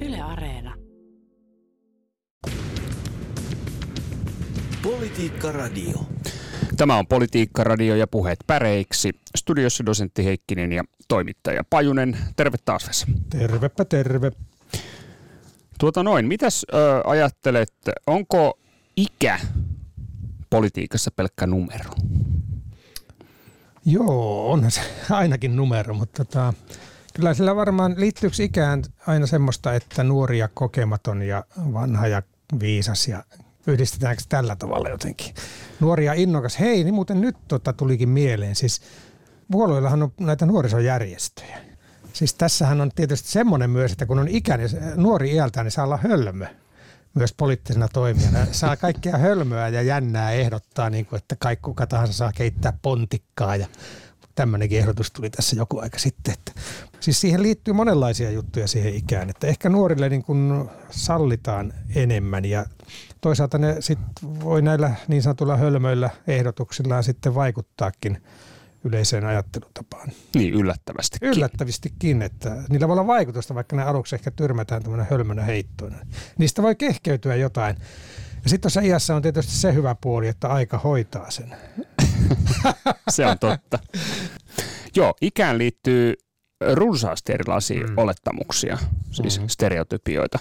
Yle Areena. Politiikka Radio. Tämä on Politiikka Radio ja puheet päreiksi. Studiossa dosentti Heikkinen ja toimittaja Pajunen. Terve taas Vesa. Tervepä terve. Tuota noin, mitäs ö, ajattelet, onko ikä politiikassa pelkkä numero? Joo, on se ainakin numero, mutta tota, kyllä sillä varmaan liittyykö ikään aina semmoista, että nuori ja kokematon ja vanha ja viisas ja yhdistetäänkö tällä tavalla jotenkin? Nuori ja innokas. Hei, niin muuten nyt tota tulikin mieleen. Siis puolueillahan on näitä nuorisojärjestöjä. Siis tässähän on tietysti semmoinen myös, että kun on ikäinen, nuori iältään, niin saa olla hölmö myös poliittisena toimijana. Saa kaikkea hölmöä ja jännää ehdottaa, niin kuin, että kaikki kuka tahansa saa keittää pontikkaa ja tämmöinenkin ehdotus tuli tässä joku aika sitten. Että, siis siihen liittyy monenlaisia juttuja siihen ikään, että ehkä nuorille niin kuin sallitaan enemmän ja toisaalta ne sit voi näillä niin sanotuilla hölmöillä ehdotuksillaan sitten vaikuttaakin yleiseen ajattelutapaan. Niin, yllättävästi. Yllättävistikin, että niillä voi olla vaikutusta, vaikka ne aluksi ehkä tyrmätään tämmöinen hölmönä heittoina. Niistä voi kehkeytyä jotain. Ja sitten tuossa iässä on tietysti se hyvä puoli, että aika hoitaa sen. se on totta. Joo, ikään liittyy runsaasti erilaisia mm. olettamuksia, siis mm-hmm. stereotypioita.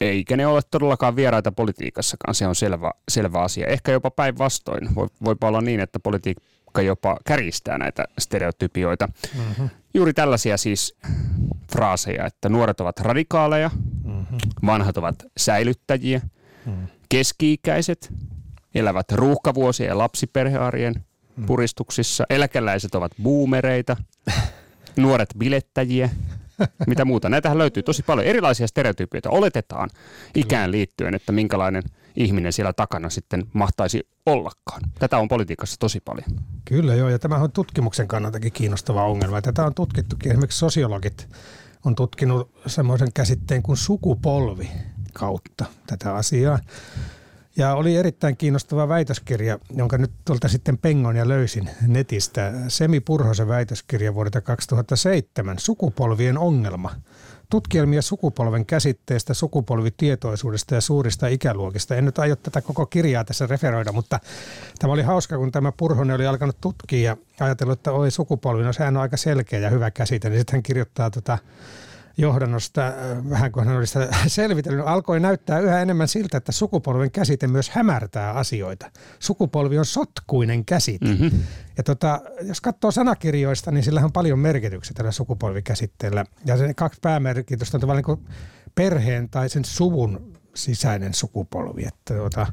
Eikä ne ole todellakaan vieraita politiikassakaan, se on selvä, selvä asia. Ehkä jopa päinvastoin. Voi, voipa olla niin, että politiikka jopa kärjistää näitä stereotypioita. Mm-hmm. Juuri tällaisia siis fraaseja, että nuoret ovat radikaaleja, mm-hmm. vanhat ovat säilyttäjiä, mm-hmm. keski-ikäiset elävät ruuhkavuosien ja lapsiperhearjen mm. Puristuksissa, eläkeläiset ovat boomereita, nuoret bilettäjiä, mitä muuta. Näitähän löytyy tosi paljon erilaisia stereotypioita. Oletetaan ikään liittyen, että minkälainen ihminen siellä takana sitten mahtaisi ollakaan. Tätä on politiikassa tosi paljon. Kyllä joo, ja tämä on tutkimuksen kannaltakin kiinnostava ongelma. Tätä on tutkittukin. Esimerkiksi sosiologit on tutkinut semmoisen käsitteen kuin sukupolvi kautta tätä asiaa. Ja oli erittäin kiinnostava väitöskirja, jonka nyt tuolta sitten pengon ja löysin netistä. Semi Purhosen väitöskirja vuodelta 2007, Sukupolvien ongelma. Tutkielmia sukupolven käsitteestä, sukupolvitietoisuudesta ja suurista ikäluokista. En nyt aio tätä koko kirjaa tässä referoida, mutta tämä oli hauska, kun tämä Purhonen oli alkanut tutkia ja ajatellut, että oi sukupolvi, no sehän on aika selkeä ja hyvä käsite. Niin sitten hän kirjoittaa tota johdannosta, äh, vähän kun hän oli sitä selvitellyt, alkoi näyttää yhä enemmän siltä, että sukupolven käsite myös hämärtää asioita. Sukupolvi on sotkuinen käsite. Mm-hmm. Ja tota, jos katsoo sanakirjoista, niin sillä on paljon merkityksiä tällä sukupolvikäsitteellä. Ja se kaksi päämerkitystä on tavallaan niin perheen tai sen suvun sisäinen sukupolvi. Että tuota,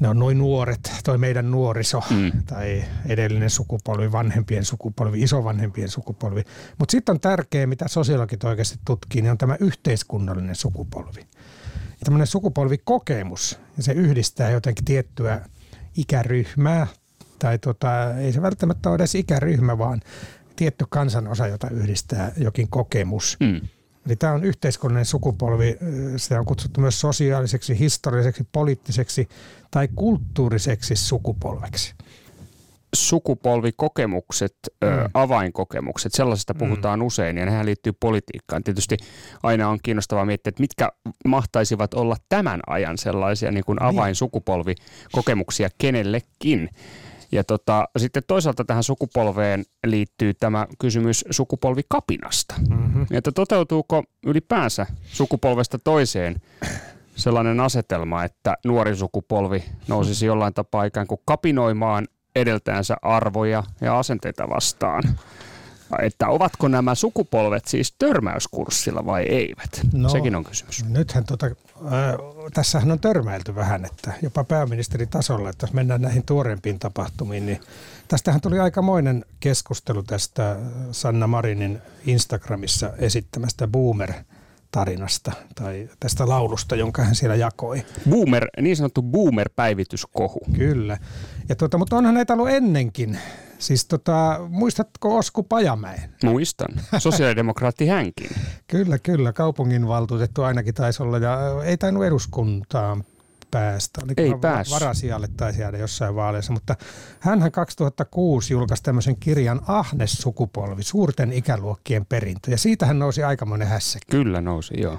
ne on noin nuoret, toi meidän nuoriso mm. tai edellinen sukupolvi, vanhempien sukupolvi, isovanhempien sukupolvi. Mutta sitten on tärkeää, mitä sosiologit oikeasti tutkii, niin on tämä yhteiskunnallinen sukupolvi. Ja tämmöinen sukupolvikokemus, ja se yhdistää jotenkin tiettyä ikäryhmää, tai tota, ei se välttämättä ole edes ikäryhmä, vaan tietty kansanosa, jota yhdistää jokin kokemus. Mm. Eli tämä on yhteiskunnallinen sukupolvi, sitä on kutsuttu myös sosiaaliseksi, historialliseksi, poliittiseksi tai kulttuuriseksi sukupolveksi sukupolvikokemukset, mm. ö, avainkokemukset, sellaisesta mm. puhutaan mm. usein ja nehän liittyy politiikkaan. Tietysti aina on kiinnostavaa miettiä, että mitkä mahtaisivat olla tämän ajan sellaisia niin kuin niin. avainsukupolvikokemuksia kenellekin. Ja tota, sitten toisaalta tähän sukupolveen liittyy tämä kysymys sukupolvikapinasta. Mm-hmm. Että toteutuuko ylipäänsä sukupolvesta toiseen sellainen asetelma, että nuori sukupolvi nousisi jollain tapaa ikään kuin kapinoimaan edeltäänsä arvoja ja asenteita vastaan? Että ovatko nämä sukupolvet siis törmäyskurssilla vai eivät? No, Sekin on kysymys. Nythän tota, äh, tässähän on törmäilty vähän, että jopa pääministeritasolla, että jos mennään näihin tuorempiin tapahtumiin, niin tästähän tuli aikamoinen keskustelu tästä Sanna Marinin Instagramissa esittämästä boomer tarinasta tai tästä laulusta, jonka hän siellä jakoi. Boomer, niin sanottu boomer-päivityskohu. Kyllä. Ja tuota, mutta onhan näitä ollut ennenkin. Siis tota, muistatko Osku Pajamäen? Muistan. Sosiaalidemokraatti hänkin. kyllä, kyllä. Kaupunginvaltuutettu ainakin taisi olla ja ei tainnut eduskuntaan päästä. Oliko ei päässyt. Varasijalle taisi jäädä jossain vaaleissa, mutta hän 2006 julkaisi tämmöisen kirjan Ahnes sukupolvi, suurten ikäluokkien perintö. Ja siitä hän nousi aikamoinen hässäkkä. Kyllä nousi, joo.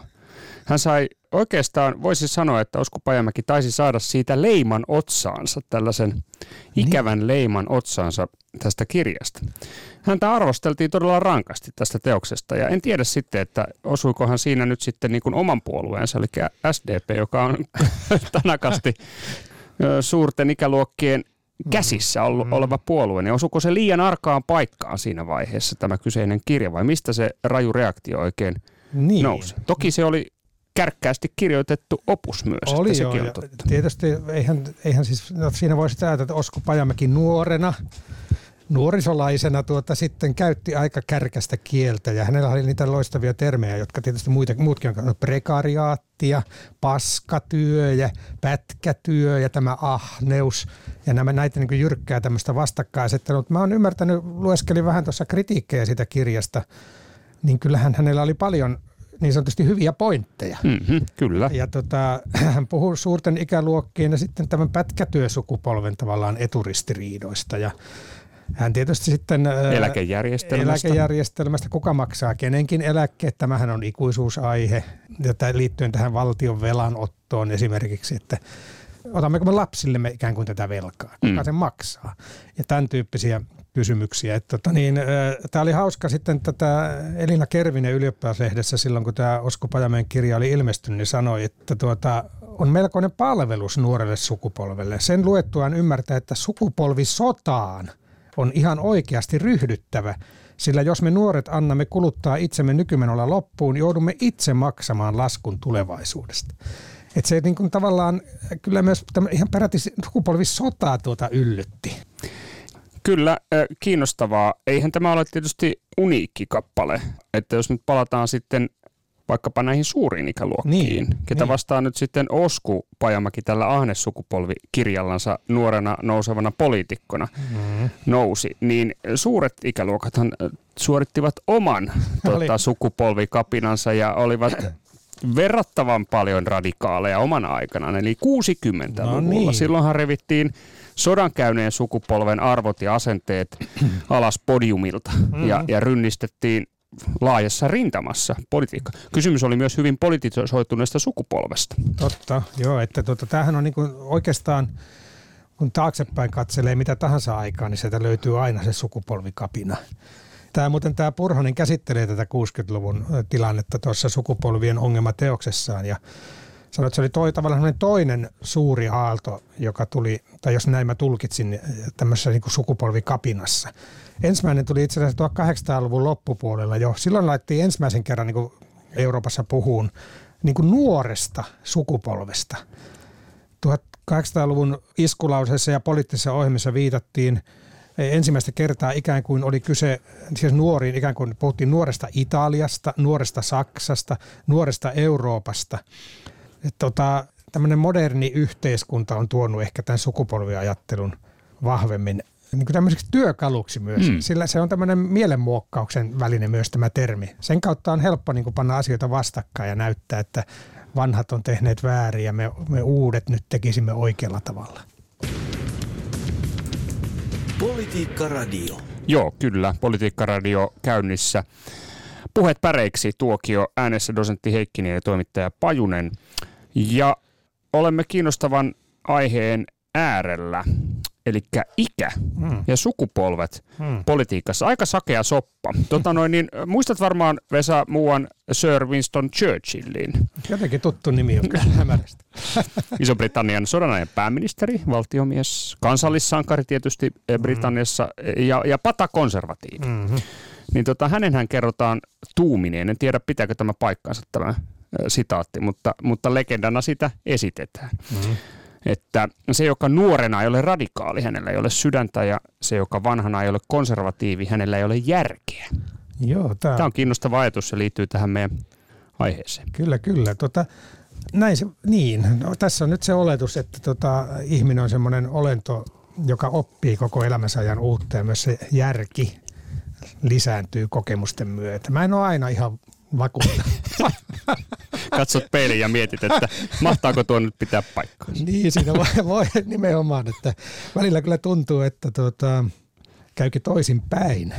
Hän sai oikeastaan, voisi sanoa, että Osku Pajamäki taisi saada siitä leiman otsaansa, tällaisen niin. ikävän leiman otsaansa tästä kirjasta. Häntä arvosteltiin todella rankasti tästä teoksesta ja en tiedä sitten, että osuikohan siinä nyt sitten niin kuin oman puolueensa, eli SDP, joka on tanakasti suurten ikäluokkien käsissä ollut, mm. oleva puolue, niin osuuko se liian arkaan paikkaan siinä vaiheessa tämä kyseinen kirja vai mistä se raju reaktio oikein niin. nousi? Toki se oli kärkkäästi kirjoitettu opus myös. Oli että joo, on totta. tietysti eihän, eihän siis, no siinä voisi ajatella, että Osku Pajamäki nuorena nuorisolaisena tuota, sitten käytti aika kärkästä kieltä ja hänellä oli niitä loistavia termejä, jotka tietysti muita, muutkin on no, prekariaatti ja paskatyö ja pätkätyö ja tämä ahneus ja nämä näitä niin jyrkkää tämmöistä vastakkainasettelua. Mä oon ymmärtänyt, lueskelin vähän tuossa kritiikkejä sitä kirjasta, niin kyllähän hänellä oli paljon niin sanotusti hyviä pointteja. Mm-hmm, kyllä. Ja tota, hän puhuu suurten ikäluokkien ja sitten tämän pätkätyösukupolven tavallaan eturistiriidoista ja hän tietysti sitten eläkejärjestelmästä. eläkejärjestelmästä, kuka maksaa kenenkin eläkkeet, tämähän on ikuisuusaihe liittyen tähän valtion velanottoon esimerkiksi, että otammeko me lapsillemme ikään kuin tätä velkaa, kuka mm. sen maksaa ja tämän tyyppisiä kysymyksiä. Että, tota, niin, tämä oli hauska sitten tätä Elina Kervinen ylioppilaslehdessä silloin, kun tämä Osku Pajamäen kirja oli ilmestynyt, niin sanoi, että tuota, on melkoinen palvelus nuorelle sukupolvelle. Sen luettuaan ymmärtää, että sukupolvi sotaan – on ihan oikeasti ryhdyttävä, sillä jos me nuoret annamme kuluttaa itsemme nykymenolla loppuun, joudumme itse maksamaan laskun tulevaisuudesta. Että se niin kuin tavallaan kyllä myös ihan peräti sukupolvi sotaa tuota yllytti. Kyllä, kiinnostavaa. Eihän tämä ole tietysti uniikki kappale. Että jos nyt palataan sitten vaikkapa näihin suuriin ikäluokkiin, niin, ketä niin. vastaa nyt sitten Osku Pajamäki tällä Ahnesukupolvi-kirjallansa nuorena nousevana poliitikkona mm. nousi, niin suuret ikäluokathan suorittivat oman tuota, sukupolvikapinansa ja olivat verrattavan paljon radikaaleja omana aikanaan, eli 60-luvulla. No niin. Silloinhan revittiin sodan käyneen sukupolven arvot ja asenteet alas podiumilta mm. ja, ja rynnistettiin laajassa rintamassa politiikka. Kysymys oli myös hyvin politisoituneesta sukupolvesta. Totta, joo, että tuota, tämähän on niin kuin oikeastaan, kun taaksepäin katselee mitä tahansa aikaa, niin sieltä löytyy aina se sukupolvikapina. Tämä muuten tämä Purhonen käsittelee tätä 60-luvun tilannetta tuossa sukupolvien ongelmateoksessaan ja sanoi, että se oli toi, tavallaan toinen suuri aalto, joka tuli, tai jos näin mä tulkitsin, tämmöisessä niin kuin sukupolvikapinassa – Ensimmäinen tuli itse asiassa 1800-luvun loppupuolella jo. Silloin laitettiin ensimmäisen kerran niin kuin Euroopassa puhuun niin kuin nuoresta sukupolvesta. 1800-luvun iskulauseessa ja poliittisessa ohjelmissa viitattiin ensimmäistä kertaa ikään kuin oli kyse, siis nuoriin, ikään kuin puhuttiin nuoresta Italiasta, nuoresta Saksasta, nuoresta Euroopasta. Että tota, tämmöinen moderni yhteiskunta on tuonut ehkä tämän sukupolviajattelun vahvemmin niin kuin tämmöiseksi työkaluksi myös, mm. sillä se on tämmöinen mielenmuokkauksen väline myös tämä termi. Sen kautta on helppo niin kuin panna asioita vastakkain ja näyttää, että vanhat on tehneet väärin ja me, me uudet nyt tekisimme oikealla tavalla. Politiikka Radio. Joo, kyllä. Politiikka Radio käynnissä. Puhet päreiksi tuokio äänessä dosentti Heikkinen ja toimittaja Pajunen. Ja olemme kiinnostavan aiheen äärellä eli ikä hmm. ja sukupolvet hmm. politiikassa. Aika sakea soppa. Tota noin, niin, muistat varmaan Vesa muuan Sir Winston Churchillin. Jotenkin tuttu nimi on hämärästä. Iso-Britannian sodanajan pääministeri, valtiomies, kansallissankari tietysti hmm. Britanniassa ja, ja pata-konservatiivi. Hmm. Niin tota, hänenhän kerrotaan tuumineen. En tiedä, pitääkö tämä paikkaansa tämä sitaatti, mutta, mutta legendana sitä esitetään. Hmm että se, joka nuorena ei ole radikaali, hänellä ei ole sydäntä ja se, joka vanhana ei ole konservatiivi, hänellä ei ole järkeä. Joo, tämä... tämä on kiinnostava ajatus, se liittyy tähän meidän aiheeseen. Kyllä, kyllä. Tota, näin se, niin, no, tässä on nyt se oletus, että tota, ihminen on semmoinen olento, joka oppii koko elämänsä ajan uutta ja myös se järki lisääntyy kokemusten myötä. Mä en ole aina ihan vakuuttaa. Katsot peiliin ja mietit, että mahtaako tuo nyt pitää paikkaa. Niin, siinä voi, voi nimenomaan, että välillä kyllä tuntuu, että tuota, käykin toisin päin.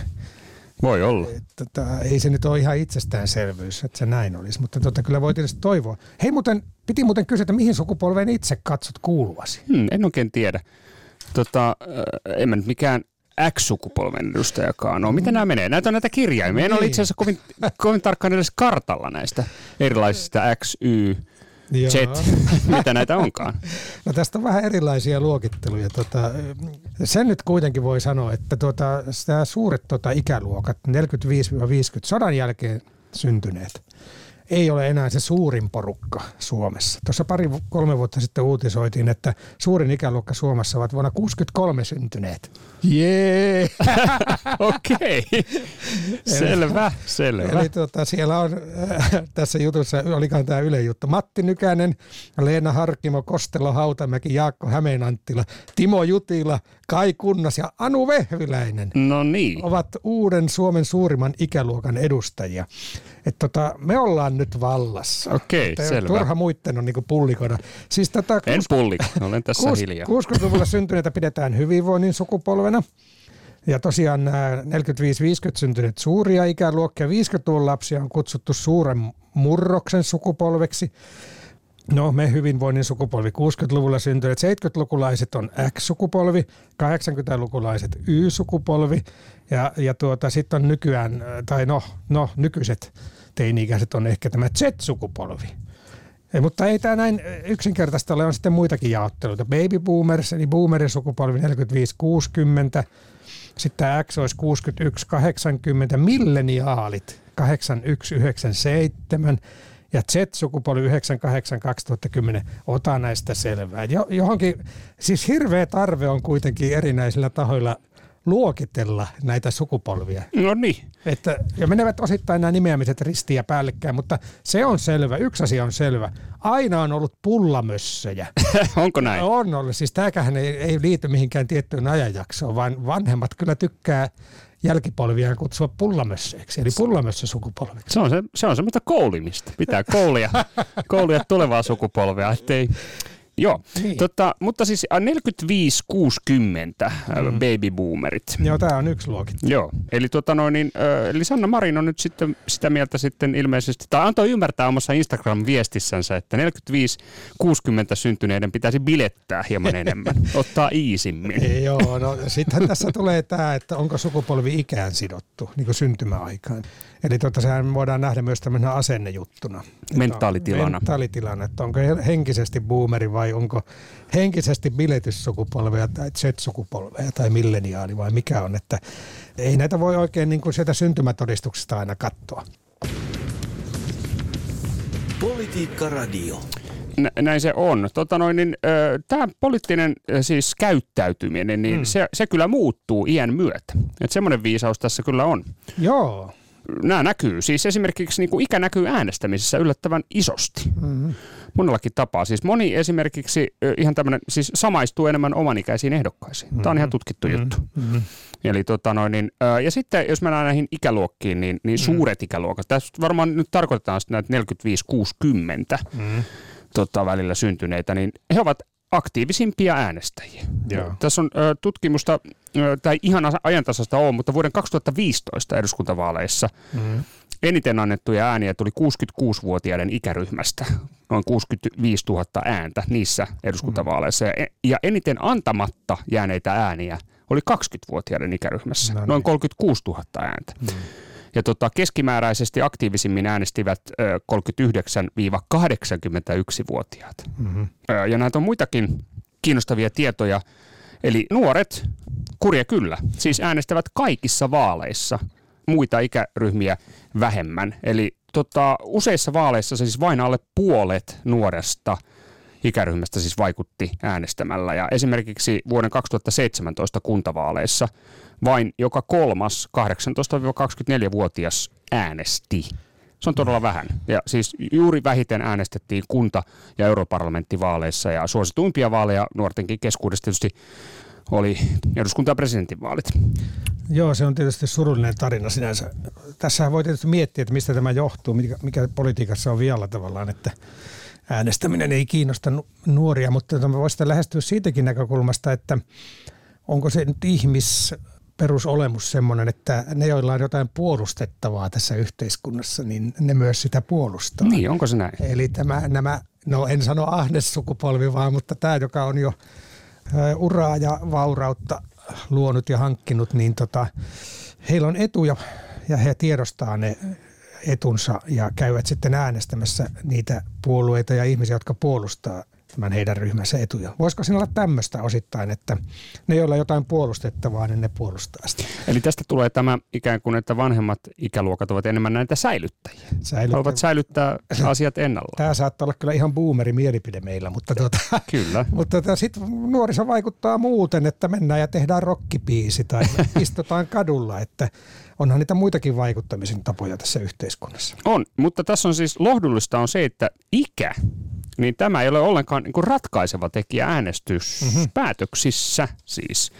Voi olla. Tota, ei se nyt ole ihan itsestäänselvyys, että se näin olisi, mutta tota, kyllä voi tietysti toivoa. Hei muuten, piti muuten kysyä, että mihin sukupolveen itse katsot kuuluvasi? Hmm, en oikein tiedä. Tota, en mä nyt mikään X-sukupolven edustajakaan ole. Miten nämä menee? Näitä on näitä kirjaimia. En niin. ole itse asiassa kovin, kovin tarkkaan edes kartalla näistä erilaisista X, Y. Z, mitä näitä onkaan. No tästä on vähän erilaisia luokitteluja. Tota, sen nyt kuitenkin voi sanoa, että tuota, suuret tota, ikäluokat, 45-50 sodan jälkeen syntyneet, ei ole enää se suurin porukka Suomessa. Tuossa pari-kolme vuotta sitten uutisoitiin, että suurin ikäluokka Suomessa ovat vuonna 63 syntyneet. Jee! Okei. Selvä, selvä. Eli tuota, siellä on äh, tässä jutussa, olikaan tämä Yle juttu, Matti Nykänen, Leena Harkimo, Kostelo Hautamäki, Jaakko Hämeenanttila, Timo Jutila, Kai Kunnas ja Anu Vehviläinen. No niin. Ovat uuden Suomen suurimman ikäluokan edustajia. Et tota, me ollaan nyt vallassa. Okei, okay, selvä. Turha muitten on niinku pullikoida. Siis tota, en pulli, olen tässä kuus, hiljaa. 60-luvulla syntyneitä pidetään hyvinvoinnin sukupolvena. Ja tosiaan nämä 45-50 syntyneet suuria ikäluokkia, 50-luvun lapsia on kutsuttu suuren murroksen sukupolveksi. No, me hyvinvoinnin sukupolvi 60-luvulla syntyneet 70-lukulaiset on X-sukupolvi, 80-lukulaiset Y-sukupolvi ja, ja tuota, sitten on nykyään, tai no, no nykyiset teini-ikäiset on ehkä tämä Z-sukupolvi. Ei, mutta ei tämä näin yksinkertaista ole, on sitten muitakin jaotteluita. Baby boomers, eli boomerin sukupolvi 45-60, sitten X olisi 61-80, milleniaalit 81-97, ja Z-sukupolvi 98-2010, ota näistä selvää. johonkin, siis hirveä tarve on kuitenkin erinäisillä tahoilla luokitella näitä sukupolvia. No niin. Että, ja menevät osittain nämä nimeämiset ristiä päällekkäin, mutta se on selvä. Yksi asia on selvä. Aina on ollut pullamössöjä. Onko näin? On ollut. Siis tämäkään ei, ei liity mihinkään tiettyyn ajanjaksoon, vaan vanhemmat kyllä tykkää jälkipolvia kutsua pullamössöiksi, eli pullamössösukupolveksi. Se on, se, se on semmoista koulimista. Pitää koulia, koulia tulevaa sukupolvea, ettei Joo, niin. tota, mutta siis 45-60 äh, mm. baby boomerit. Joo, tämä on yksi luokit. Joo, eli, tota noin, niin, äh, eli Sanna Marin on nyt sitten sitä mieltä sitten ilmeisesti, tai antoi ymmärtää omassa Instagram-viestissänsä, että 45-60 syntyneiden pitäisi bilettää hieman enemmän, ottaa iisimmin. Joo, no sitten tässä tulee tämä, että onko sukupolvi ikään sidottu, niin kuin syntymäaikaan. Eli tota, sehän voidaan nähdä myös tämmöisenä asennejuttuna. Mentaalitilana. Mentaalitilana, että onko henkisesti boomeri vai onko henkisesti biletyssukupolvea tai Z-sukupolvea tai milleniaali vai mikä on. Että ei näitä voi oikein niin kuin sieltä syntymätodistuksesta aina katsoa. Politiikka Radio. Näin se on. Tota noin, niin, Tämä poliittinen siis käyttäytyminen, niin hmm. se, se kyllä muuttuu iän myötä. Että semmoinen viisaus tässä kyllä on. Joo nämä näkyy. Siis esimerkiksi niin kuin ikä näkyy äänestämisessä yllättävän isosti. Mm-hmm. Monellakin tapaa. Siis moni esimerkiksi ihan tämmöinen, siis samaistuu enemmän omanikäisiin ehdokkaisiin. Mm-hmm. Tämä on ihan tutkittu mm-hmm. juttu. Mm-hmm. Eli tota noin, niin, ja sitten jos mennään näihin ikäluokkiin, niin, niin mm-hmm. suuret ikäluokat. Tässä varmaan nyt tarkoitetaan näitä 45-60 mm-hmm. tota, välillä syntyneitä, niin he ovat aktiivisimpia äänestäjiä. Joo. Tässä on ö, tutkimusta, ö, tai ihan ajantasasta on, mutta vuoden 2015 eduskuntavaaleissa mm. eniten annettuja ääniä tuli 66-vuotiaiden ikäryhmästä, noin 65 000 ääntä niissä eduskuntavaaleissa, mm. ja, ja eniten antamatta jääneitä ääniä oli 20-vuotiaiden ikäryhmässä, no niin. noin 36 000 ääntä. Mm. Ja tota, keskimääräisesti aktiivisimmin äänestivät 39-81-vuotiaat. Mm-hmm. Ja näitä on muitakin kiinnostavia tietoja. Eli nuoret, kurja kyllä, siis äänestävät kaikissa vaaleissa muita ikäryhmiä vähemmän. Eli tota, useissa vaaleissa siis vain alle puolet nuoresta ikäryhmästä siis vaikutti äänestämällä. Ja esimerkiksi vuoden 2017 kuntavaaleissa – vain joka kolmas 18-24-vuotias äänesti. Se on todella vähän. Ja siis juuri vähiten äänestettiin kunta- ja europarlamenttivaaleissa ja suosituimpia vaaleja nuortenkin keskuudessa tietysti oli eduskunta- ja presidentinvaalit. Joo, se on tietysti surullinen tarina sinänsä. Tässä voi tietysti miettiä, että mistä tämä johtuu, mikä, mikä politiikassa on vielä tavallaan, että äänestäminen ei kiinnosta nuoria, mutta voisi lähestyä siitäkin näkökulmasta, että onko se nyt ihmis perusolemus semmoinen, että ne, joilla on jotain puolustettavaa tässä yhteiskunnassa, niin ne myös sitä puolustaa. Niin, onko se näin? Eli tämä, nämä, no en sano ahnes-sukupolvi vaan, mutta tämä, joka on jo uraa ja vaurautta luonut ja hankkinut, niin tota, heillä on etuja ja he tiedostaa ne etunsa ja käyvät sitten äänestämässä niitä puolueita ja ihmisiä, jotka puolustaa tämän heidän ryhmänsä etuja. Voisiko siinä olla tämmöistä osittain, että ne, joilla on jotain puolustettavaa, niin ne puolustaa sitä. Eli tästä tulee tämä ikään kuin, että vanhemmat ikäluokat ovat enemmän näitä säilyttäjiä. Säilyttä... Haluavat säilyttää asiat ennallaan. Tämä saattaa olla kyllä ihan boomeri mielipide meillä, mutta, tuota, kyllä. mutta tuota, sitten nuoriso vaikuttaa muuten, että mennään ja tehdään rokkipiisi tai istutaan kadulla, että onhan niitä muitakin vaikuttamisen tapoja tässä yhteiskunnassa. On, mutta tässä on siis lohdullista on se, että ikä niin tämä ei ole ollenkaan niin kuin ratkaiseva tekijä äänestyspäätöksissä mm-hmm. siis.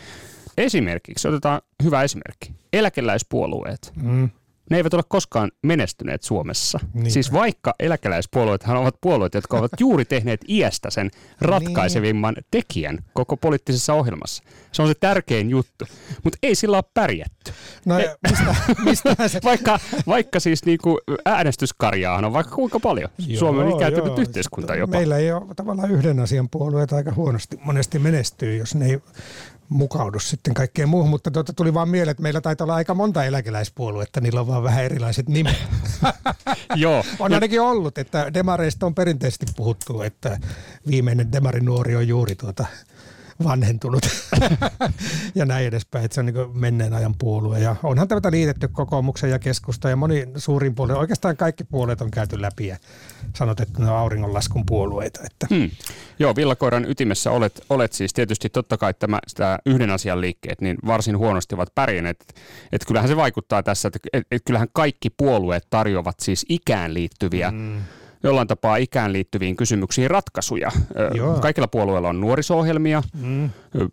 Esimerkiksi, otetaan hyvä esimerkki, eläkeläispuolueet. Mm ne eivät ole koskaan menestyneet Suomessa. Niin. Siis vaikka eläkeläispuolueethan ovat puolueet, jotka ovat juuri tehneet iästä sen ratkaisevimman niin. tekijän koko poliittisessa ohjelmassa. Se on se tärkein juttu, mutta ei sillä ole pärjätty. No e- mistä, mistä se... vaikka, vaikka siis niinku äänestyskarjaa on vaikka kuinka paljon. Joo, Suomi on ikääntynyt joo. yhteiskunta jopa. Meillä ei ole tavallaan yhden asian puolueet aika huonosti monesti menestyy, jos ne ei mukaudu sitten kaikkeen muuhun, mutta tuota tuli vaan mieleen, että meillä taitaa olla aika monta eläkeläispuoluetta, niillä on vaan vähän erilaiset nimet. Joo. on ainakin ollut, että demareista on perinteisesti puhuttu, että viimeinen demarinuori on juuri tuota vanhentunut ja näin edespäin, että se on niin menneen ajan puolue. Ja onhan tätä liitetty kokoomuksen ja keskusta ja moni suurin puolue, oikeastaan kaikki puolueet on käyty läpi ja sanot, että ne on auringonlaskun puolueita. Että. Hmm. Joo, Villakoiran ytimessä olet, olet siis tietysti totta kai tämä, sitä yhden asian liikkeet niin varsin huonosti ovat pärjänneet. Että et kyllähän se vaikuttaa tässä, että et, et kyllähän kaikki puolueet tarjoavat siis ikään liittyviä hmm jollain tapaa ikään liittyviin kysymyksiin ratkaisuja. Joo. Kaikilla puolueilla on nuoriso-ohjelmia, mm.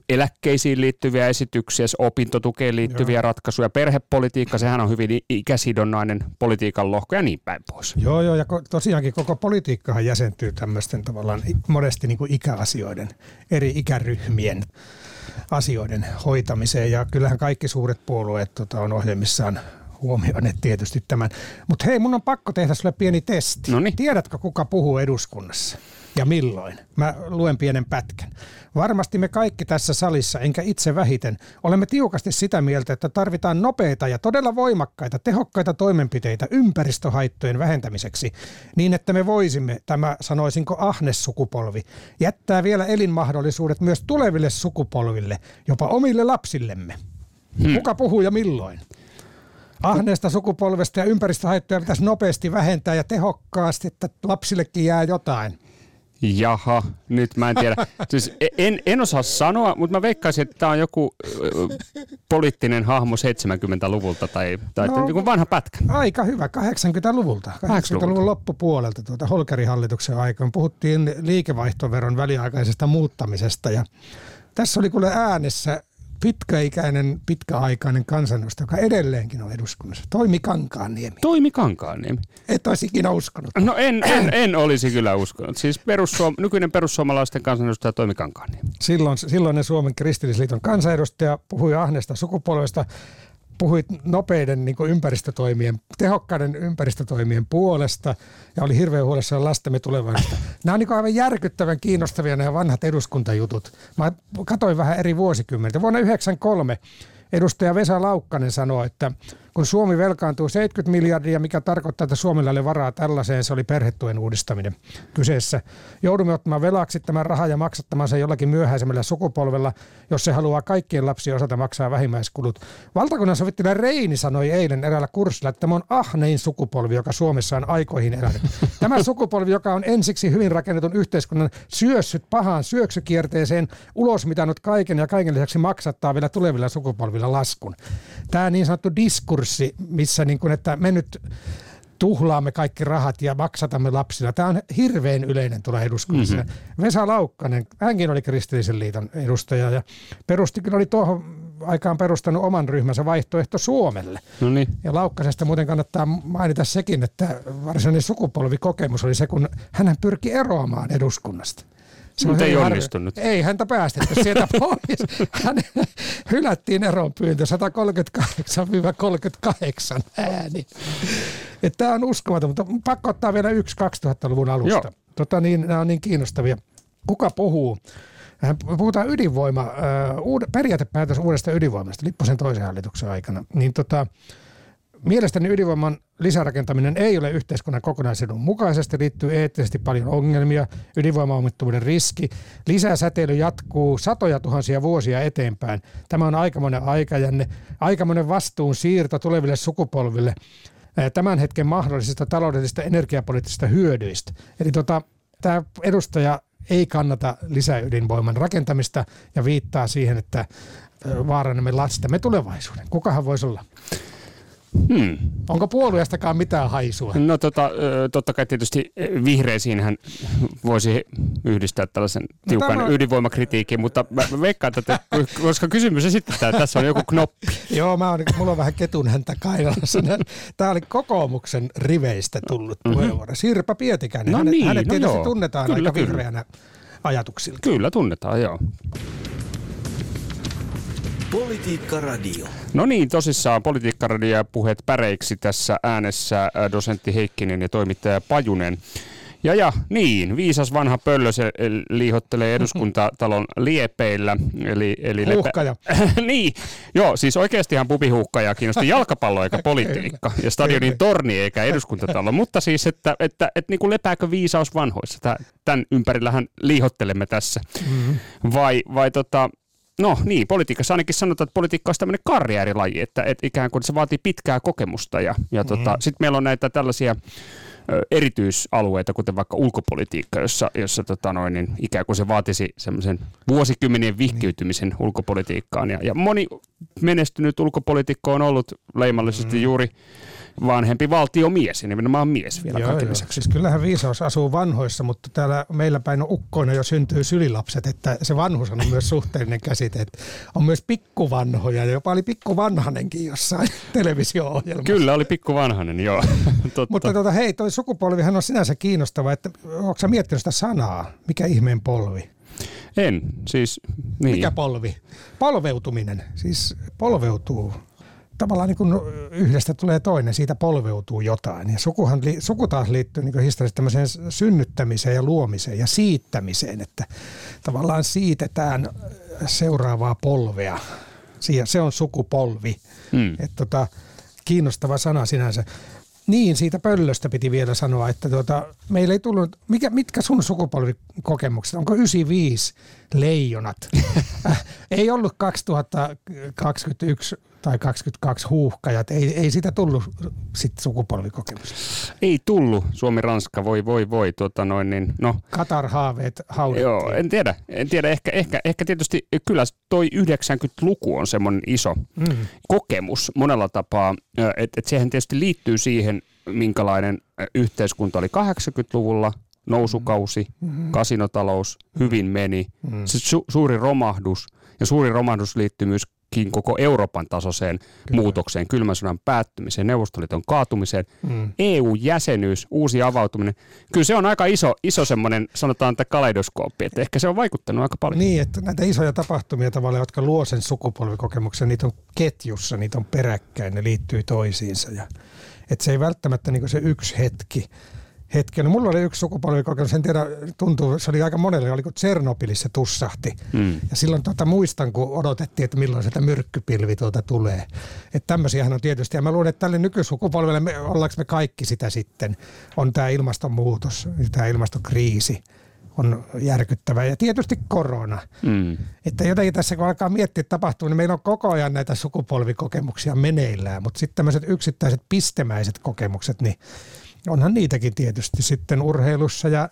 eläkkeisiin liittyviä esityksiä, opintotukeen liittyviä Joo. ratkaisuja, perhepolitiikka, sehän on hyvin ikäsidonnainen politiikan lohko ja niin päin pois. Joo, joo, ja tosiaankin koko politiikkahan jäsentyy tämmöisten tavallaan monesti niin kuin ikäasioiden, eri ikäryhmien asioiden hoitamiseen, ja kyllähän kaikki suuret puolueet tota, on ohjelmissaan huomioineet tietysti tämän. Mutta hei, mun on pakko tehdä sulle pieni testi. Noniin. Tiedätkö, kuka puhuu eduskunnassa? Ja milloin? Mä luen pienen pätkän. Varmasti me kaikki tässä salissa, enkä itse vähiten, olemme tiukasti sitä mieltä, että tarvitaan nopeita ja todella voimakkaita, tehokkaita toimenpiteitä ympäristöhaittojen vähentämiseksi, niin että me voisimme, tämä sanoisinko ahnes sukupolvi, jättää vielä elinmahdollisuudet myös tuleville sukupolville, jopa omille lapsillemme. Hmm. Kuka puhuu ja milloin? Ahneesta sukupolvesta ja ympäristöhaittoja pitäisi nopeasti vähentää ja tehokkaasti, että lapsillekin jää jotain. Jaha, nyt mä en tiedä. Siis e- en, en osaa sanoa, mutta mä veikkaisin, että tämä on joku poliittinen hahmo 70-luvulta tai, tai no, joku vanha pätkä. Aika hyvä, 80-luvulta. 80-luvun loppupuolelta tuota Holkerin hallituksen aikaan puhuttiin liikevaihtoveron väliaikaisesta muuttamisesta ja tässä oli kuule äänessä pitkäikäinen, pitkäaikainen kansanedustaja, joka edelleenkin on eduskunnassa. Toimi Kankaanniemi. Toimi Kankaanniemi. Et olisi ikinä uskonut. No en, en, en olisi kyllä uskonut. Siis perussuom- nykyinen perussuomalaisten kansanedustaja Toimi Kankaanniemi. Silloin, silloinen Suomen kristillisliiton kansanedustaja puhui ahneesta sukupolvesta puhuit nopeiden niin ympäristötoimien, tehokkaiden ympäristötoimien puolesta ja oli hirveän huolissaan lastemme tulevaisuudesta. Nämä on niin aivan järkyttävän kiinnostavia nämä vanhat eduskuntajutut. Mä katsoin vähän eri vuosikymmentä. Vuonna 1993 edustaja Vesa Laukkanen sanoi, että kun Suomi velkaantuu 70 miljardia, mikä tarkoittaa, että Suomella oli varaa tällaiseen, se oli perhetuen uudistaminen kyseessä. Joudumme ottamaan velaksi tämän rahaa ja maksattamaan sen jollakin myöhäisemmällä sukupolvella, jos se haluaa kaikkien lapsien osalta maksaa vähimmäiskulut. Valtakunnan sovittelija Reini sanoi eilen eräällä kurssilla, että tämä on ahnein sukupolvi, joka Suomessa on aikoihin elänyt. Tämä sukupolvi, joka on ensiksi hyvin rakennetun yhteiskunnan syössyt pahaan syöksykierteeseen, ulosmitannut kaiken ja kaiken lisäksi maksattaa vielä tulevilla sukupolvilla laskun. Tämä niin sanottu diskurs kurssi, missä niin kuin, että me nyt tuhlaamme kaikki rahat ja maksatamme lapsilla. Tämä on hirveän yleinen tuolla eduskunnassa. Mm-hmm. Vesa Laukkanen, hänkin oli kristillisen liiton edustaja ja perustikin oli tuohon aikaan perustanut oman ryhmänsä vaihtoehto Suomelle. No niin. Ja Laukkasesta muuten kannattaa mainita sekin, että varsinainen sukupolvikokemus oli se, kun hän pyrki eroamaan eduskunnasta. Se Mutta ei onnistunut. Ei häntä päästetty sieltä pois. Hän hylättiin eron pyyntö 138-38 ääni. Tämä on uskomaton, mutta pakko ottaa vielä yksi 2000-luvun alusta. Tota niin, nämä on niin kiinnostavia. Kuka puhuu? Puhutaan ydinvoima, äh, uud, periaatepäätös uudesta ydinvoimasta Lipposen toisen hallituksen aikana. Niin tota, Mielestäni ydinvoiman lisärakentaminen ei ole yhteiskunnan kokonaisedun mukaisesti, liittyy eettisesti paljon ongelmia, ydinvoimaomittuvuuden riski, lisäsäteily jatkuu satoja tuhansia vuosia eteenpäin. Tämä on aikamoinen aikajänne, aikamoinen vastuun siirto tuleville sukupolville tämän hetken mahdollisista taloudellisista energiapoliittisista hyödyistä. Eli tota, tämä edustaja ei kannata lisäydinvoiman rakentamista ja viittaa siihen, että vaarannamme lastemme tulevaisuuden. Kukahan voisi olla? Hmm. Onko puolueestakaan mitään haisua? No tota, totta kai tietysti vihreisiin voisi yhdistää tällaisen no, tiukan tämä... ydinvoimakritiikin, mutta mä veikkaan, että koska kysymys esitetään, tässä on joku knoppi. Joo, mä on, mulla on vähän ketun häntä kainalossa. Tämä oli kokoomuksen riveistä tullut mm-hmm. puheenvuoro. Sirpa Pietikäinen, no hänet, niin, hänet no tietysti joo. tunnetaan kyllä, aika kyllä. vihreänä ajatuksilla. Kyllä tunnetaan, joo. Politiikka Radio. No niin, tosissaan Politiikka Radio ja puheet päreiksi tässä äänessä dosentti Heikkinen ja toimittaja Pajunen. Ja ja, niin, viisas vanha pöllö se liihottelee eduskuntatalon liepeillä. Eli, eli Huuhkaja. Lepä... niin, joo, siis oikeastihan pubihuhkaja kiinnosti jalkapallo eikä politiikka. Ja stadionin torni eikä eduskuntatalo. Mutta siis, että, että, että, että niin kuin lepääkö viisaus vanhoissa? Tämän ympärillähän liihottelemme tässä. Mm-hmm. Vai, vai tota, No niin, politiikassa ainakin sanotaan, että politiikka on tämmöinen karriäärilaji, että, että ikään kuin se vaatii pitkää kokemusta ja, ja tota, mm. sitten meillä on näitä tällaisia erityisalueita, kuten vaikka ulkopolitiikka, jossa, jossa tota noin, niin ikään kuin se vaatisi semmoisen vuosikymmenien vihkiytymisen niin. ulkopolitiikkaan. Ja, ja moni menestynyt ulkopolitiikko on ollut leimallisesti mm. juuri vanhempi valtiomies ja nimenomaan mies vielä joo, kaiken joo. Siis kyllähän viisaus asuu vanhoissa, mutta täällä meillä päin on ukkoina jo syntyy sylilapset, että se vanhus on myös suhteellinen käsite. Että on myös pikkuvanhoja, jopa oli pikkuvanhanenkin jossain televisio-ohjelmassa. Kyllä oli pikkuvanhanen, joo. mutta tota, hei, toi sukupolvihan on sinänsä kiinnostava, että onko sä miettinyt sitä sanaa? Mikä ihmeen polvi? En, siis niin. Mikä polvi? Polveutuminen, siis polveutuu tavallaan niin kuin yhdestä tulee toinen, siitä polveutuu jotain. Ja sukuhan, suku taas liittyy niin historiallisesti tämmöiseen synnyttämiseen ja luomiseen ja siittämiseen, että tavallaan siitetään seuraavaa polvea. Se on sukupolvi. Hmm. Että tota, kiinnostava sana sinänsä. Niin, siitä pöllöstä piti vielä sanoa, että tuota, meillä ei tullut, mikä, mitkä sun sukupolvikokemukset, onko 95 leijonat? äh, ei ollut 2021 tai 22 huuhkajat, ei, ei sitä tullut sit sukupolvikokemusta. Ei tullut, Suomi-Ranska, voi voi voi, tota noin, niin, no. Katar-haaveet haudettiin. Joo, en tiedä, en tiedä, ehkä, ehkä, ehkä tietysti kyllä toi 90-luku on semmoinen iso mm. kokemus monella tapaa, että et sehän tietysti liittyy siihen, minkälainen yhteiskunta oli 80-luvulla, nousukausi, mm-hmm. kasinotalous, hyvin meni, mm-hmm. se su- suuri romahdus, ja suuri romahdus liittyy myös koko Euroopan tasoiseen Kyllä. muutokseen, kylmän sodan päättymiseen, Neuvostoliiton kaatumiseen, mm. EU-jäsenyys, uusi avautuminen. Kyllä se on aika iso, iso semmoinen, sanotaan, että kaleidoskooppi, että ehkä se on vaikuttanut aika paljon. Niin, että näitä isoja tapahtumia tavallaan, jotka luo sen sukupolvikokemuksen, niitä on ketjussa, niitä on peräkkäin, ne liittyy toisiinsa. Ja, että se ei välttämättä niin se yksi hetki, hetken. Mulla oli yksi sukupolvikokemus, en tiedä, tuntuu, se oli aika monelle, oliko Tsernobylissa tussahti. Mm. Ja silloin tota, muistan, kun odotettiin, että milloin sitä myrkkypilvi tuota tulee. Että tämmöisiähän on tietysti, ja mä luulen, että tälle nykysukupolvelle, me, ollaanko me kaikki sitä sitten, on tämä ilmastonmuutos, tämä ilmastokriisi on järkyttävä. Ja tietysti korona. Mm. Että jotenkin tässä kun alkaa miettiä, että tapahtuu, niin meillä on koko ajan näitä sukupolvikokemuksia meneillään, mutta sitten tämmöiset yksittäiset pistemäiset kokemukset, niin onhan niitäkin tietysti sitten urheilussa ja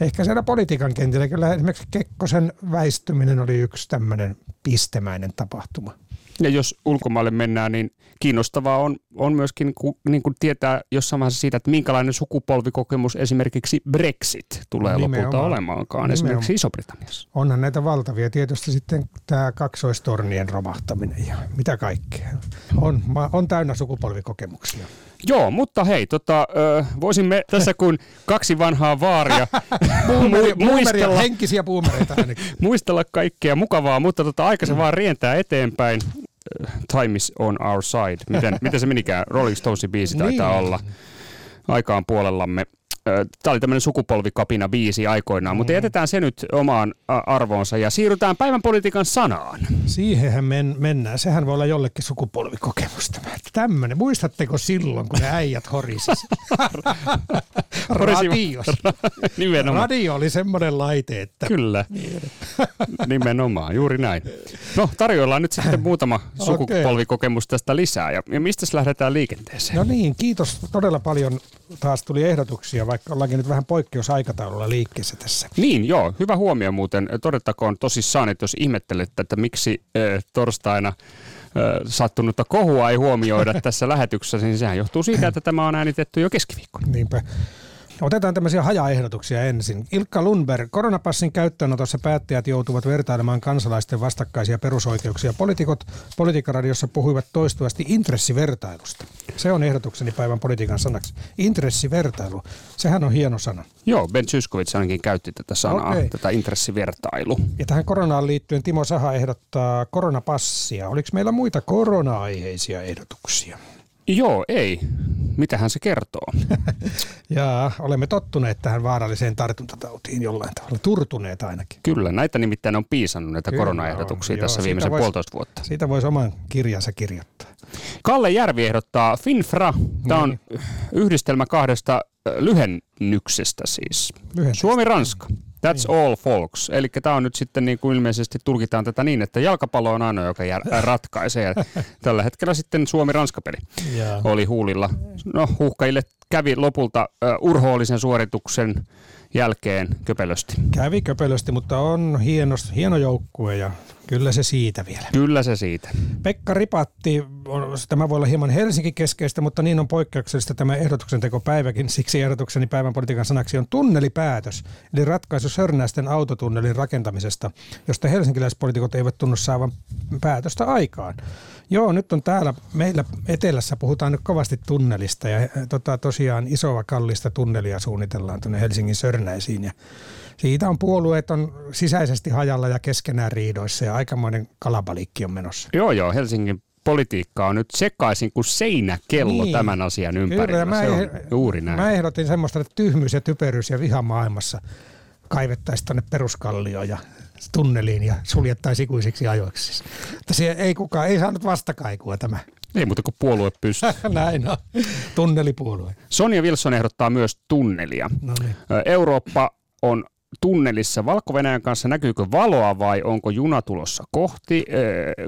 ehkä siellä politiikan kentillä. Kyllä esimerkiksi Kekkosen väistyminen oli yksi tämmöinen pistemäinen tapahtuma. Ja jos ulkomaille mennään, niin kiinnostavaa on, on myöskin niin kuin tietää jossain vaiheessa siitä, että minkälainen sukupolvikokemus esimerkiksi Brexit tulee Nimenomaan. lopulta olemaankaan Nimenomaan. esimerkiksi Iso-Britanniassa. Onhan näitä valtavia. Tietysti sitten tämä kaksoistornien romahtaminen ja mitä kaikkea. On, on täynnä sukupolvikokemuksia. Joo, mutta hei, tota, voisimme tässä kun kaksi vanhaa vaaria muistella, henkisiä boomereita muistella kaikkea mukavaa, mutta tota, aika se vaan rientää eteenpäin. Time is on our side. Miten, miten se menikään? Rolling Stonesin biisi taitaa Niin. olla. Aikaan puolellamme. Tämä oli tämmöinen sukupolvikapina biisi aikoinaan, mutta jätetään se nyt omaan arvoonsa ja siirrytään päivän politiikan sanaan. Siihenhän men, mennään. Sehän voi olla jollekin sukupolvikokemus tämä. Tämmöinen. Muistatteko silloin, kun ne äijät horisis? Radiossa. Nimenomaan. Radio oli semmoinen laite, että Kyllä, nimenomaan, juuri näin. No, tarjoillaan nyt sitten muutama sukupolvikokemus tästä lisää. Ja, ja mistä lähdetään liikenteeseen? No niin, kiitos todella paljon. Taas tuli ehdotuksia, vaikka ollaankin nyt vähän poikkeusaikataululla liikkeessä tässä. Niin, joo, hyvä huomio muuten. Todettakoon tosissaan, että jos ihmettelette, että miksi äh, torstaina sattunutta kohua ei huomioida tässä lähetyksessä, niin sehän johtuu siitä, että tämä on äänitetty jo keskiviikkona. Niinpä. Otetaan tämmöisiä hajaehdotuksia ensin. Ilkka Lundberg, koronapassin käyttöönotossa päättäjät joutuvat vertailemaan kansalaisten vastakkaisia perusoikeuksia. Poliitikot Politiikkaradiossa puhuivat toistuvasti intressivertailusta. Se on ehdotukseni päivän politiikan sanaksi. Intressivertailu. Sehän on hieno sana. Joo, Ben Zyskowicz ainakin käytti tätä sanaa, Okei. tätä intressivertailu. Ja tähän koronaan liittyen Timo Saha ehdottaa koronapassia. Oliko meillä muita korona-aiheisia ehdotuksia? Joo, ei. Mitähän se kertoo? Ja olemme tottuneet tähän vaaralliseen tartuntatautiin jollain tavalla, turtuneet ainakin. Kyllä, näitä nimittäin on piisannut näitä Kyllä koronaehdotuksia on, tässä joo, viimeisen vois- puolitoista vuotta. Siitä voisi oman kirjansa kirjoittaa. Kalle Järvi ehdottaa Finfra. Tämä on Niin. yhdistelmä kahdesta lyhennyksestä siis. Lyhennyksestä. Suomi-Ranska. That's Niin. all folks. Eli tämä on nyt sitten niin kuin ilmeisesti tulkitaan tätä niin, että jalkapallo on ainoa, joka jär, äh, ratkaisee. Tällä hetkellä sitten Suomi-Ranska-peli Ja. oli huulilla. No, huuhkajille kävi lopulta uh, urhoollisen suorituksen jälkeen köpelösti. Kävi köpelösti, mutta on hieno, hieno joukkue ja kyllä se siitä vielä. Kyllä se siitä. Pekka Ripatti, tämä voi olla hieman Helsinki-keskeistä, mutta niin on poikkeuksellista tämä ehdotuksen tekopäiväkin. Siksi ehdotukseni päivän politiikan sanaksi on tunnelipäätös, eli ratkaisu Sörnäisten autotunnelin rakentamisesta, josta helsinkiläispolitiikot eivät tunnu saavan päätöstä aikaan. Joo, nyt on täällä meillä etelässä puhutaan nyt kovasti tunnelista ja eh, tota, tosiaan isoa kallista tunnelia suunnitellaan tuonne Helsingin Sörnäisiin ja siitä on puolueet on sisäisesti hajalla ja keskenään riidoissa ja aikamoinen kalabalikki on menossa. Joo, joo, Helsingin politiikka on nyt sekaisin kuin seinäkello Niin. tämän asian ympärillä. Kyllä, mä, se on eh- juuri näin. mä ehdotin semmoista, että tyhmyys ja typeryys ja viha maailmassa kaivettaisiin tuonne peruskallioon ja tunneliin ja suljettaisiin ikuisiksi ajoiksi. Mutta se ei kukaan, ei saanut vastakaikua tämä. Ei muuta kuin puolue pystyy. Näin on. Tunnelipuolue. Sonja Wilson ehdottaa myös tunnelia. No niin. Ö, Eurooppa on tunnelissa valko kanssa. Näkyykö valoa vai onko juna tulossa kohti?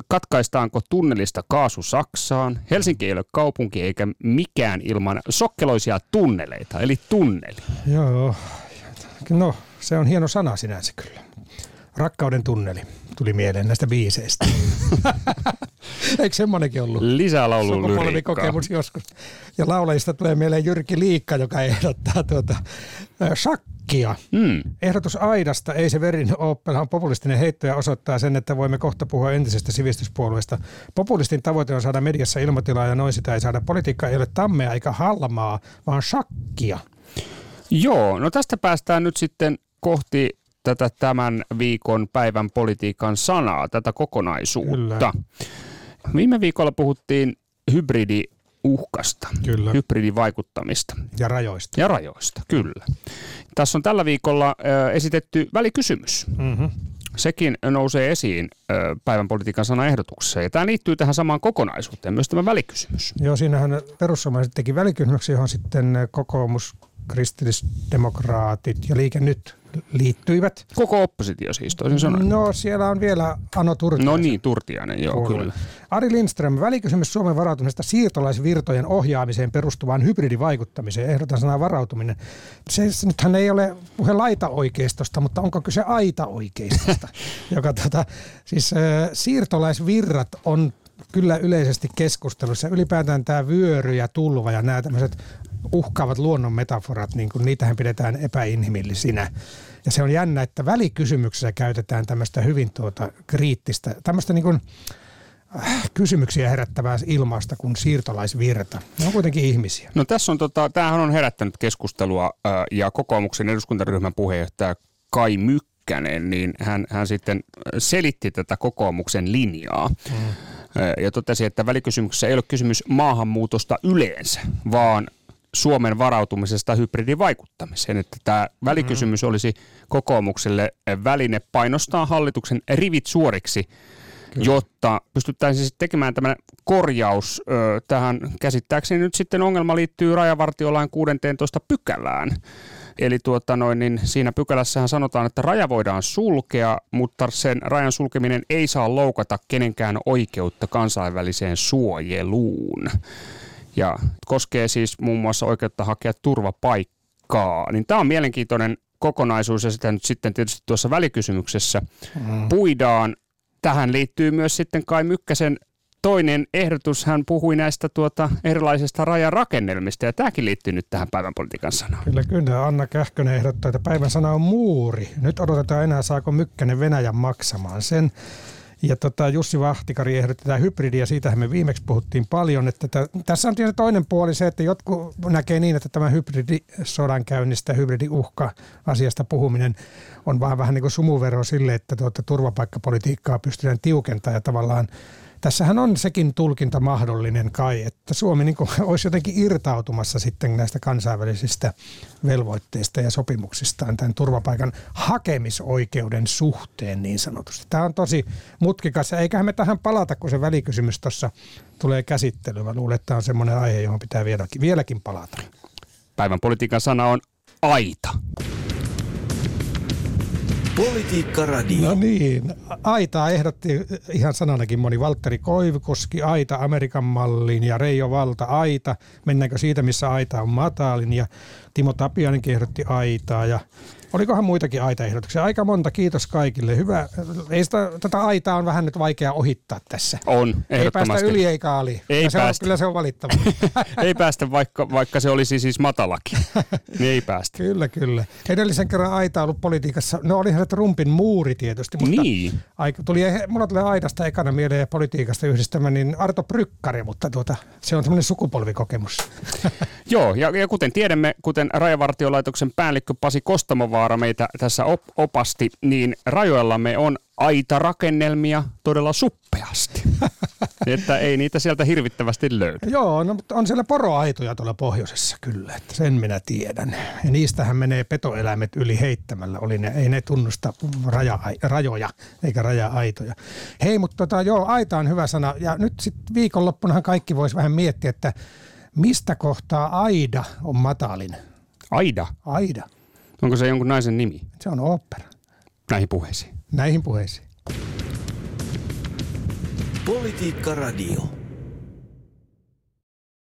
Katkaistaanko tunnelista kaasu Saksaan? Helsinki ei ole kaupunki eikä mikään ilman sokkeloisia tunneleita, eli tunneli. Joo. No, se on hieno sana sinänsä kyllä. Rakkauden tunneli tuli mieleen näistä biiseistä. Eikö semmoinenkin ollut? Lisää laulun lyriikkaa. sukupolvikokemus joskus. Ja laulajista tulee mieleen Jyrki Liikka, joka ehdottaa tuota, ö, shakkia. Mm. Ehdotus Aidasta, ei se verin Opel, on populistinen heitto ja osoittaa sen, että voimme kohta puhua entisestä sivistyspuolueesta. Populistin tavoite on saada mediassa ilmatilaa ja noin sitä ei saada. Politiikka ei ole tammea eikä halmaa, vaan shakkia. Joo, no tästä päästään nyt sitten kohti tätä tämän viikon päivän politiikan sanaa, tätä kokonaisuutta. Viime viikolla puhuttiin hybridiuhkasta, Kyllä. hybridivaikuttamista Ja rajoista. ja rajoista, kyllä. Tässä on tällä viikolla ö, esitetty välikysymys. Mm-hmm. Sekin nousee esiin ö, päivän politiikan sanaehdotuksessa. Ja tämä liittyy tähän samaan kokonaisuuteen, myös tämä välikysymys. Joo, siinähän perussuomalaiset teki välikysymyksen, johon sitten kokoomus, kristillisdemokraatit ja Liike Nyt liittyivät. Koko oppositio siis, toisin sanoen. No siellä on vielä Ano Turtiainen. No niin, Turtiainen, joo, puolue. kyllä. Ari Lindström, välikysymys Suomen varautumisesta siirtolaisvirtojen ohjaamiseen perustuvaan hybridivaikuttamiseen. Ehdotan sanaa varautuminen. Se, nythän ei ole puhe laita-oikeistosta, mutta onko kyse aita-oikeistosta? joka tota, siis äh, siirtolaisvirrat on kyllä yleisesti keskustelussa. Ylipäätään tämä vyöry ja tulva ja nämä tämmöiset uhkaavat luonnon metaforat, niin kuin niitähän pidetään epäinhimillisinä. Ja se on jännä, että välikysymyksessä käytetään tämmöistä hyvin tuota kriittistä, tämmöistä niin kuin äh, kysymyksiä herättävää ilmausta kuin siirtolaisvirta. Ne on kuitenkin ihmisiä. No tässä on, tota, tämähän on herättänyt keskustelua ja kokoomuksen eduskuntaryhmän puheenjohtaja Kai Mykkänen, niin hän, hän sitten selitti tätä kokoomuksen linjaa. Mm. Ja totesi, että välikysymyksessä ei ole kysymys maahanmuutosta yleensä, vaan Suomen varautumisesta hybridivaikuttamiseen. Että tämä välikysymys olisi kokoomukselle väline painostaa hallituksen rivit suoriksi, Kyllä. jotta pystyttäisiin sitten tekemään tämä korjaus ö, tähän. Käsittääkseni nyt sitten ongelma liittyy rajavartiolain 16 pykälään. Eli tuota noin, niin siinä pykälässähän sanotaan, että raja voidaan sulkea, mutta sen rajan sulkeminen ei saa loukata kenenkään oikeutta kansainväliseen suojeluun ja koskee siis muun muassa oikeutta hakea turvapaikkaa. Niin tämä on mielenkiintoinen kokonaisuus ja sitä nyt sitten tietysti tuossa välikysymyksessä mm. puidaan. Tähän liittyy myös sitten Kai Mykkäsen toinen ehdotus. Hän puhui näistä tuota erilaisista rajarakennelmista ja tämäkin liittyy nyt tähän päivän politiikan sanaan. Kyllä, kyllä. Anna Kähkönen ehdottaa, että päivän sana on muuri. Nyt odotetaan enää saako Mykkänen Venäjän maksamaan sen. Ja tota, Jussi Vahtikari ehdotti tätä hybridiä, siitähän me viimeksi puhuttiin paljon. Että tätä, tässä on tietysti toinen puoli se, että jotkut näkee niin, että tämä hybridisodan käynnistä, hybridiuhka asiasta puhuminen on vaan vähän niin kuin sumuvero sille, että tuota, turvapaikkapolitiikkaa pystytään tiukentamaan ja tavallaan Tässähän on sekin tulkinta mahdollinen kai, että Suomi niin kuin olisi jotenkin irtautumassa sitten näistä kansainvälisistä velvoitteista ja sopimuksistaan tämän turvapaikan hakemisoikeuden suhteen niin sanotusti. Tämä on tosi mutkikas ja eiköhän me tähän palata, kun se välikysymys tuossa tulee käsittelyyn. Mä luulen, että tämä on semmoinen aihe, johon pitää vieläkin, vieläkin palata. Päivän politiikan sana on aita. Politiikka Radio. No niin, Aitaa ehdotti ihan sananakin moni. Valtteri Koivukoski, Aita Amerikan mallin ja Reijo Valta, Aita. Mennäänkö siitä, missä Aita on matalin ja Timo Tapiainenkin ehdotti Aitaa ja Olikohan muitakin aitaehdotuksia? Aika monta, kiitos kaikille. Hyvä. Ei sitä, tätä aitaa on vähän nyt vaikea ohittaa tässä. On, Ei päästä yli eikä ali. Ei ja se päästä. On, kyllä se on valittava. ei päästä, vaikka, vaikka se olisi siis matalakin. niin ei päästä. Kyllä, kyllä. Edellisen kerran aita ollut politiikassa. No olihan se Trumpin muuri tietysti. Mutta niin. Aika, tuli, mulla tulee aidasta ekana mieleen ja politiikasta yhdistämä, niin Arto Prykkari, mutta tuota, se on semmoinen sukupolvikokemus. Joo, ja, ja kuten tiedämme, kuten Rajavartiolaitoksen päällikkö Pasi Kostamovaara meitä tässä op- opasti, niin rajoillamme on aita rakennelmia todella suppeasti. että ei niitä sieltä hirvittävästi löydy. Joo, no, mutta on siellä poroaitoja tuolla pohjoisessa kyllä, että sen minä tiedän. Ja niistähän menee petoeläimet yli heittämällä. Oli ne, ei ne tunnusta raja, rajoja eikä raja-aitoja. Hei, mutta tota, joo, aita on hyvä sana. Ja nyt sitten viikonloppunahan kaikki voisi vähän miettiä, että mistä kohtaa aida on matalin? Aida? Aida. Onko se jonkun naisen nimi? Se on opera. Näihin puheisiin. Näihin puheisiin. Politiikka Radio.